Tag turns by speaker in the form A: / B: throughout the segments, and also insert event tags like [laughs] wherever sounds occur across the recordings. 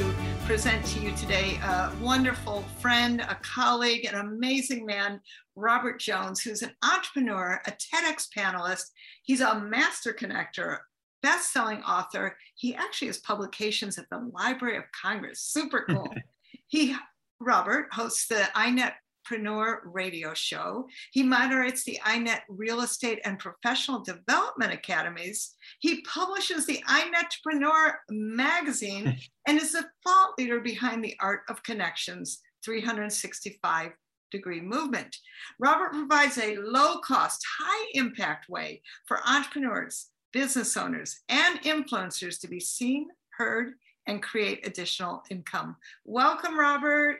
A: to present to you today a wonderful friend, a colleague, an amazing man, Robert Jones, who's an entrepreneur, a TEDx panelist. He's a master connector, best-selling author. He actually has publications at the Library of Congress. Super cool. [laughs] he Robert hosts the iNet Entrepreneur Radio Show. He moderates the iNet Real Estate and Professional Development Academies. He publishes the iNetrepreneur magazine [laughs] and is the thought leader behind the Art of Connections 365 degree movement. Robert provides a low cost, high impact way for entrepreneurs, business owners, and influencers to be seen, heard, and create additional income. Welcome, Robert.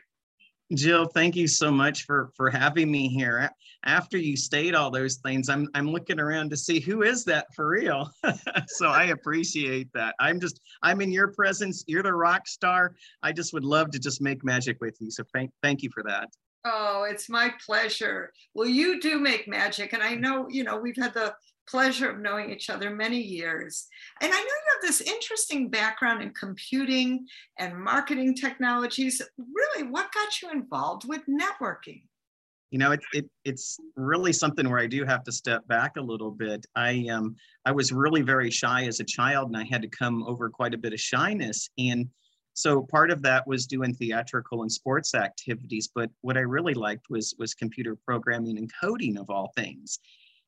B: Jill, thank you so much for for having me here. After you state all those things, I'm I'm looking around to see who is that for real. [laughs] so I appreciate that. I'm just I'm in your presence. You're the rock star. I just would love to just make magic with you. So thank thank you for that.
A: Oh, it's my pleasure. Well, you do make magic, and I know you know we've had the pleasure of knowing each other many years. And I know you have this interesting background in computing and marketing technologies. Really, what got you involved with networking?
B: You know, it, it, it's really something where I do have to step back a little bit. I um I was really very shy as a child, and I had to come over quite a bit of shyness. And so part of that was doing theatrical and sports activities. But what I really liked was was computer programming and coding of all things.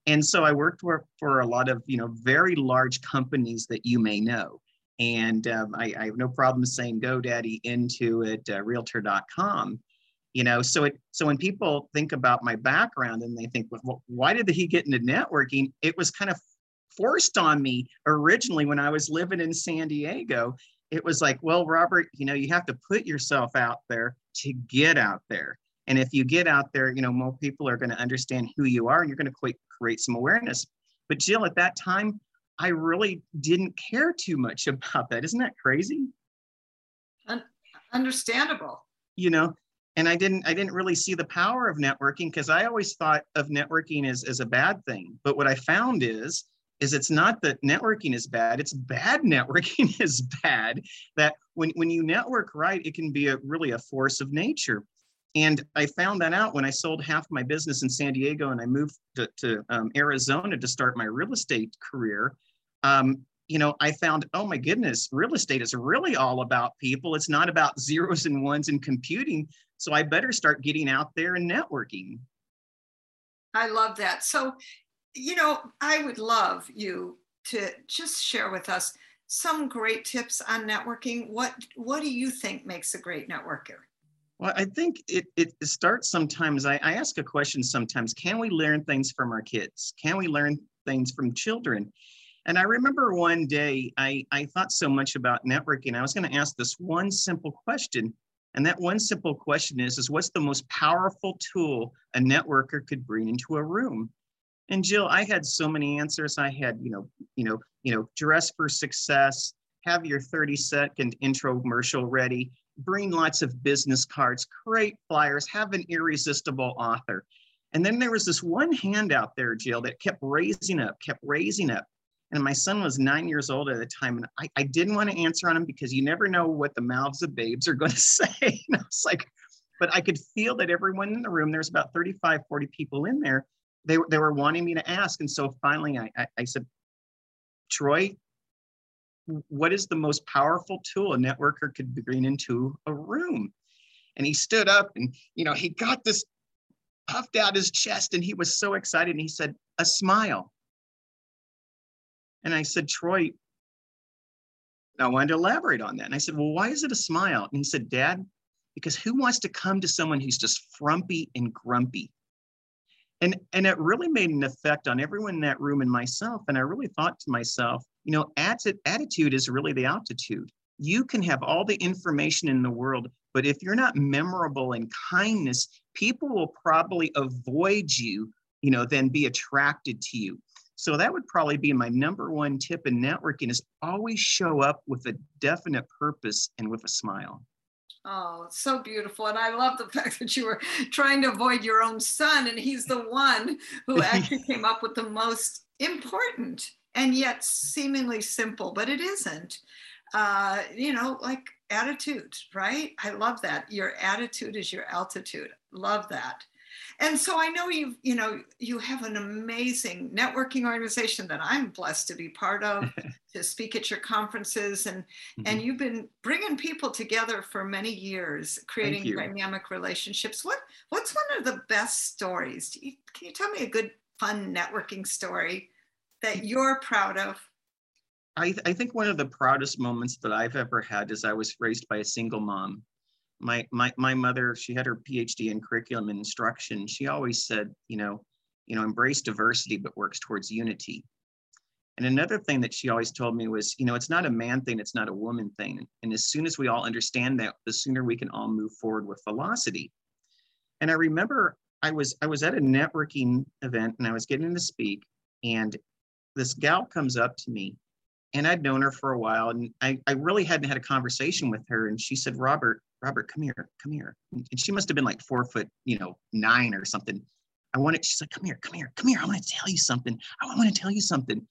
B: And so I worked for, for a lot of, you know, very large companies that you may know. And um, I, I, have no problem saying GoDaddy, Intuit, uh, Realtor.com. You know, so it so when people think about my background and they think, well, why did he get into networking? It was kind of forced on me originally when I was living in San Diego. It was like, well, Robert, you know, you have to put yourself out there to get out there. And if you get out there, you know, more people are going to understand who you are and you're going to create some awareness. But Jill, at that time, I really didn't care too much [laughs] about that. Isn't that crazy?
A: Un- understandable.
B: You know, and I didn't I didn't really see the power of networking because I always thought of networking as, as a bad thing. But what I found is is it's not that networking is bad, it's bad [laughs] networking is bad. That when, when you network right, it can be a really a force of nature. And I found that out when I sold half of my business in San Diego and I moved to, to um, Arizona to start my real estate career. Um, you know, I found, oh my goodness, real estate is really all about people. It's not about [laughs] zeros and ones and computing. So I better start getting out there and networking.
A: I love that. So, you know, I would love you to just share with us some great tips on networking. What what do you think makes a great networker?
B: Well, I think it, it starts sometimes. I, I ask a question sometimes can we learn things from our kids? Can we learn things from children? And I remember one day I, I thought so much about networking. I was going to ask this one simple question. And that one simple question is, is what's the most powerful tool a networker could bring into a room? And Jill, I had so many answers. I had, you know, you know, you know, dress for success, have your 30 second intro commercial ready, bring lots of business cards, create flyers, have an irresistible author. And then there was this one hand out there, Jill, that kept raising up, kept raising up. And my son was nine years old at the time. And I, I didn't want to answer on him because you never know what the mouths of babes are going [laughs] to say. And I was like, but I could feel that everyone in the room, there's about 35, 40 people in there, they, they were wanting me to ask. And so finally I, I, I said, Troy, what is the most powerful tool a networker could bring into a room? And he stood up and, you know, he got this puffed out his chest and he was so excited. And he said, a smile. And I said, Troy, I wanted to elaborate on that. And I said, well, why is it a smile? And he said, Dad, because who wants to come to someone who's just frumpy and grumpy? And, and it really made an effect on everyone in that room and myself. And I really thought to myself, you know, attitude is really the altitude. You can have all the information in the world, but if you're not memorable in kindness, people will probably avoid you, you know, then be attracted to you. So that would probably be my number one tip in networking is always show up with a definite purpose and with a smile.
A: Oh, so beautiful. And I love the [laughs] fact that you were trying to avoid your own son, and he's the one who [laughs] actually came up with the most important and yet seemingly simple, but it isn't. uh, you know, like attitude, right? I love that. Your attitude is your altitude. Love that. And so I know you, you know, you have an amazing networking organization that I'm blessed to be part of, [laughs] to speak at your conferences, and mm-hmm. and you've been bringing people together for many years, creating dynamic relationships. What what's one of the best stories? Can you tell me a good, fun networking story that you're proud of?
B: I, I think one of the proudest moments that I've ever had is I was raised by a single mom. My my my mother she had her phd in curriculum and instruction. She always said you know you know embrace diversity but works towards unity. And another thing that she always told me was you know it's not a man thing it's not a woman thing. And as soon as we all understand that the sooner we can all move forward with velocity. And i remember i was i was at a networking event and i was getting to speak and this gal comes up to me and I'd known her for a while and I, I really hadn't had a conversation with her. And she said, Robert, Robert, come here, come here. And she must have been like four foot, you know, nine or something. I wanted, she's like, come here, come here, come here. I want to tell you something. I want to tell you something.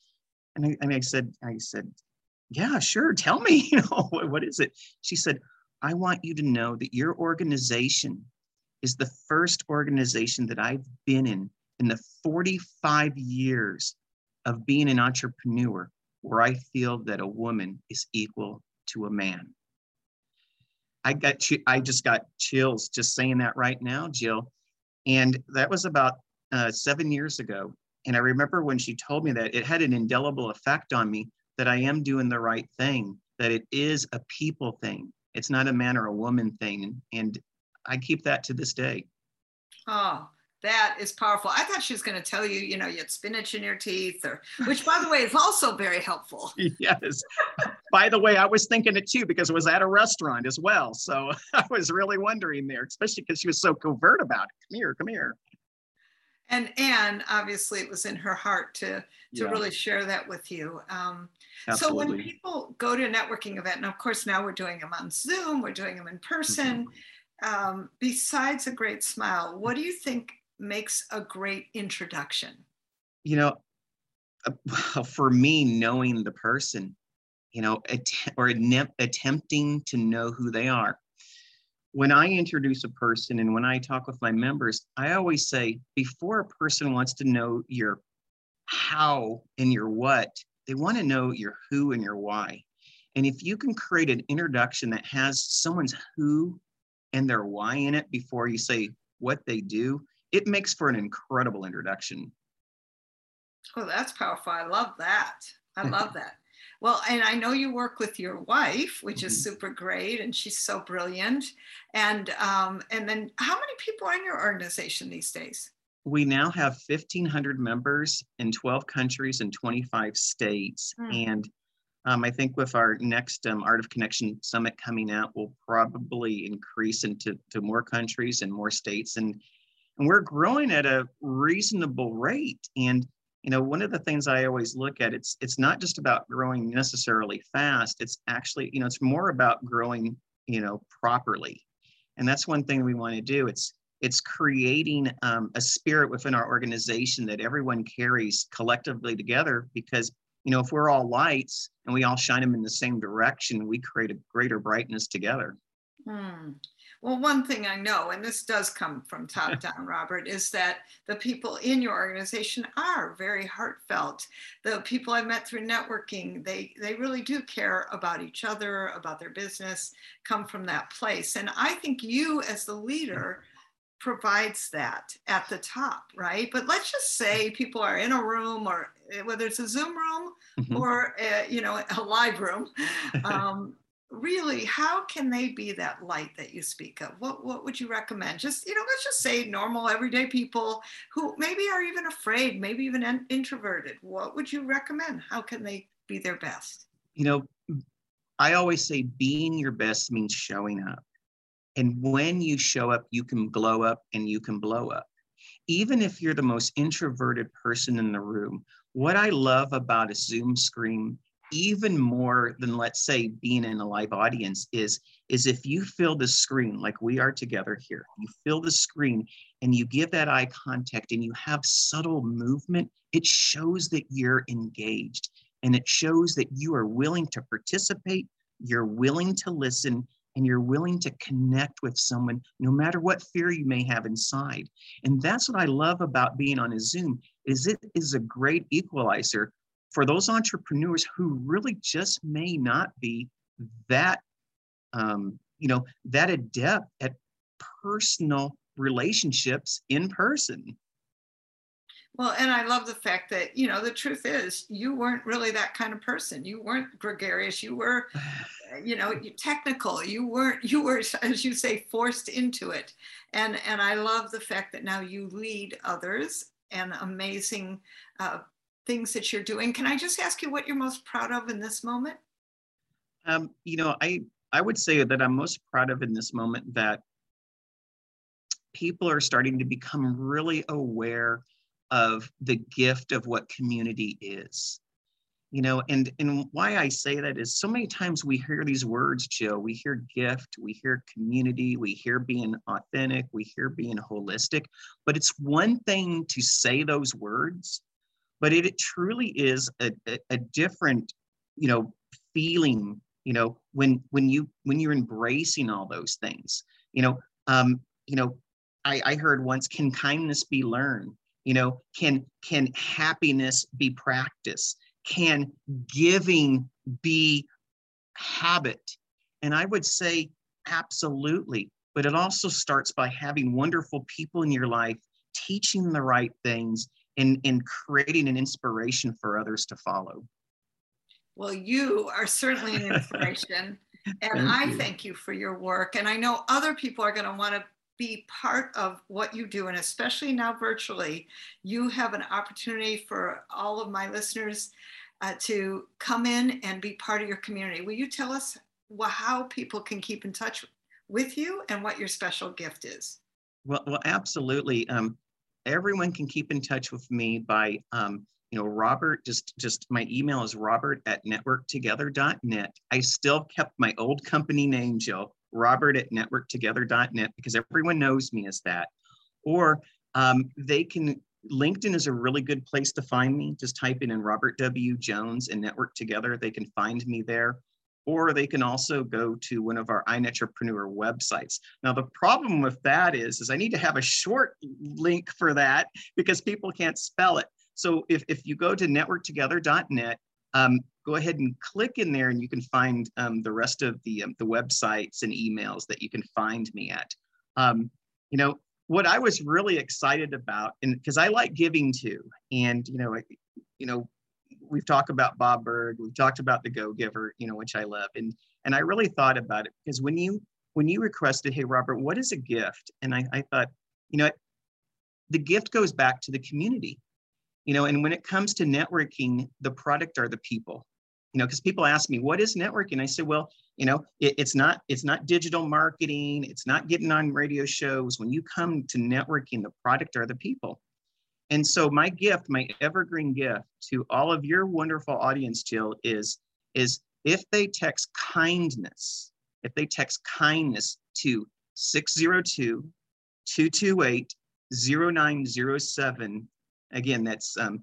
B: And I, and I said, I said, yeah, sure. Tell me, [laughs] you know, what, what is it? She said, I want you to know that your organization is the first organization that I've been in in the 45 years of being an entrepreneur where I feel that a woman is equal to a man. I got I just got chills just saying that right now, Jill. And that was about uh, seven years ago. And I remember when she told me that it had an indelible effect on me that I am doing the right thing, that it is a people thing. It's not a man or a woman thing. And I keep that to this day.
A: Oh, that is powerful. I thought she was going to tell you, you know, you had spinach in your teeth, or which, by the way, is also very helpful. [laughs]
B: yes. by the way, I was thinking it too because it was at a restaurant as well. So [laughs] I was really wondering there, especially because she was so covert about it. Come here, come here.
A: And and obviously, it was in her heart to to yeah. really share that with you. Um, so when people go to a networking event, and of course now we're doing them on Zoom, we're doing them in person. Mm-hmm. Um, besides a great smile, what do you think makes a great introduction?
B: You know, uh, for me, knowing the person, you know, or attempting to know who they are. When I introduce a person and when I talk with my members, I always say before a person wants to know your how and your what, they want to know your who and your why. And if you can create an introduction that has someone's who and their why in it before you say what they do, it makes for an incredible introduction.
A: Oh, that's powerful. I love that. I love that. [laughs] Well, and I know you work with your wife, which mm-hmm. is super great, and she's so brilliant. And um, and then, how many people are in your organization these days?
B: We now have 1,500 members in 12 countries and 25 states. Mm. And um, I think with our next um, Art of Connection Summit coming out, we'll probably increase into to more countries and more states. And and we're growing at a reasonable rate. And you know one of the things i always look at it's it's not just about growing necessarily fast. It's actually you know it's more about growing you know properly. And that's one thing we want to do. It's it's creating um, a spirit within our organization that everyone carries collectively together because you know if we're all lights and we all shine them in the same direction we create a greater brightness together
A: hmm. Well, one thing I know, and this does come from top [laughs] down, Robert, is that the people in your organization are very heartfelt. The people I've met through networking, they they really do care about each other, about their business, come from that place. And I think you as the leader provides that at the top, right? But let's just say people are in a room or eh, whether it's a Zoom room mm-hmm. or a, eh, you know a live room, [laughs] um, really how can they be that light that you speak of? What what would you recommend? Just you know let's just say normal everyday people who maybe are even afraid maybe even in, introverted. What would you recommend? How can they be their best?
B: You know i always say being your best means showing up. And when you show up you can glow up and you can blow up. Even if you're the most introverted person in the room what i love about a zoom screen even more than let's say being in a live audience is is if you fill the screen like we are together here you fill the screen and you give that eye contact and you have subtle movement it shows that you're engaged. And it shows that you are willing to participate you're willing to listen and you're willing to connect with someone no matter what fear you may have inside. And that's what i love about being on a zoom is it is a great equalizer for those entrepreneurs who really just may not be that um, you know that adept at personal relationships in person
A: well, and I love the fact that, you know, the truth is you weren't really that kind of person. You weren't gregarious. You were, [sighs] you know, technical. You weren't, you were, [laughs] as you say, forced into it. And, and I love the fact that now you lead others and amazing uh, things that you're doing. Can I just ask you what you're most proud of in this moment?
B: Um, you know, I, I would say that I'm most proud of in this moment that people are starting to become really aware of the gift of what community is you know and and why i say that is so many times we hear these words jill we hear gift we hear community we hear being authentic we hear being holistic but it's one thing to say those words but it, it truly is a, a, a different you know feeling you know when when you when you're embracing all those things you know um you know i i heard once can kindness be learned? You know can can happiness be practice can giving be habit? And i would say absolutely. But it also starts by having wonderful people in your life teaching the right things and, and creating an inspiration for others to follow
A: well you are certainly an inspiration [laughs] and thank i you. thank you for your work and i know other people are going to want to be part of what you do, and especially now virtually, you have an opportunity for all of my listeners uh, to come in and be part of your community. Will you tell us how people can keep in touch with you and what your special gift is?
B: Well, well, absolutely. Um, everyone can keep in touch with me by, um, you know, Robert. Just, just my email is Robert at networktogether.net. I still kept my old company name, Jill, robert at networktogether.net because everyone knows me as that. Or um, they can, LinkedIn is a really good place to find me. Just type in, in Robert W. Jones and Network Together. They can find me there. Or they can also go to one of our iNetrepreneur websites. Now, the problem with that is, is I need to have a short link for that because people can't spell it. So if, if you go to networktogether.net, um, go ahead and click in there and you can find um, the rest of the, um, the websites and emails that you can find me at. Um, you know, what I was really excited about, and because I like giving too, and you know, I, you know, we've talked about Bob Burg, we've talked about the Go Giver, you know, which I love, and and I really thought about it because when you when you requested, hey Robert, what is a gift? And I, I thought, you know, the gift goes back to the community, you know, and when it comes to networking, the product are the people you know because people ask me what is networking? I said well you know it, it's not it's not digital marketing it's not getting on radio shows. When you come to networking the product are the people and so my gift my evergreen gift to all of your wonderful audience jill is is if they text kindness if they text kindness to 602 228 0907 again that's um,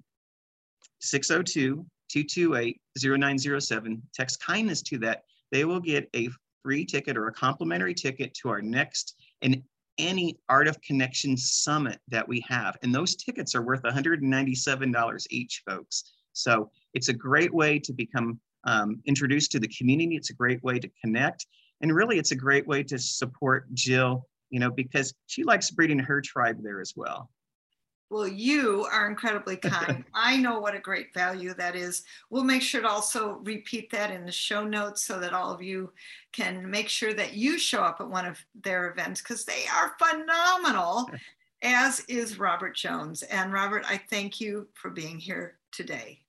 B: 602 228 0907. Text kindness to that. They will get a free ticket or a complimentary ticket to our next and any Art of Connection summit that we have. And those tickets are worth $197 each, folks. So it's a great way to become um, introduced to the community. It's a great way to connect. And really, it's a great way to support Jill, you know, because she likes breeding her tribe there as well.
A: Well, you are incredibly kind. [laughs] I know what a great value that is. We'll make sure to also repeat that in the show notes so that all of you can make sure that you show up at one of their events because they are phenomenal, [laughs] as is Robert Jones. And Robert, I thank you for being here today.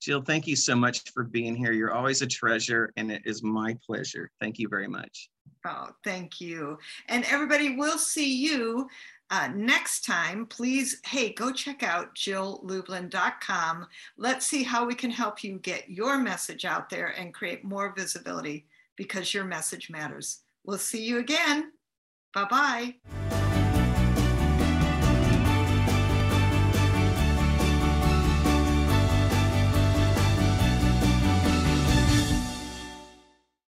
B: Jill, thank you so much for being here. You're always a treasure, and it is my pleasure. Thank you very much.
A: Oh, thank you. And everybody, we'll see you uh, next time, please, hey, go check out jilllublin.com. Let's see how we can help you get your message out there and create more visibility because your message matters. We'll see you again. Bye bye.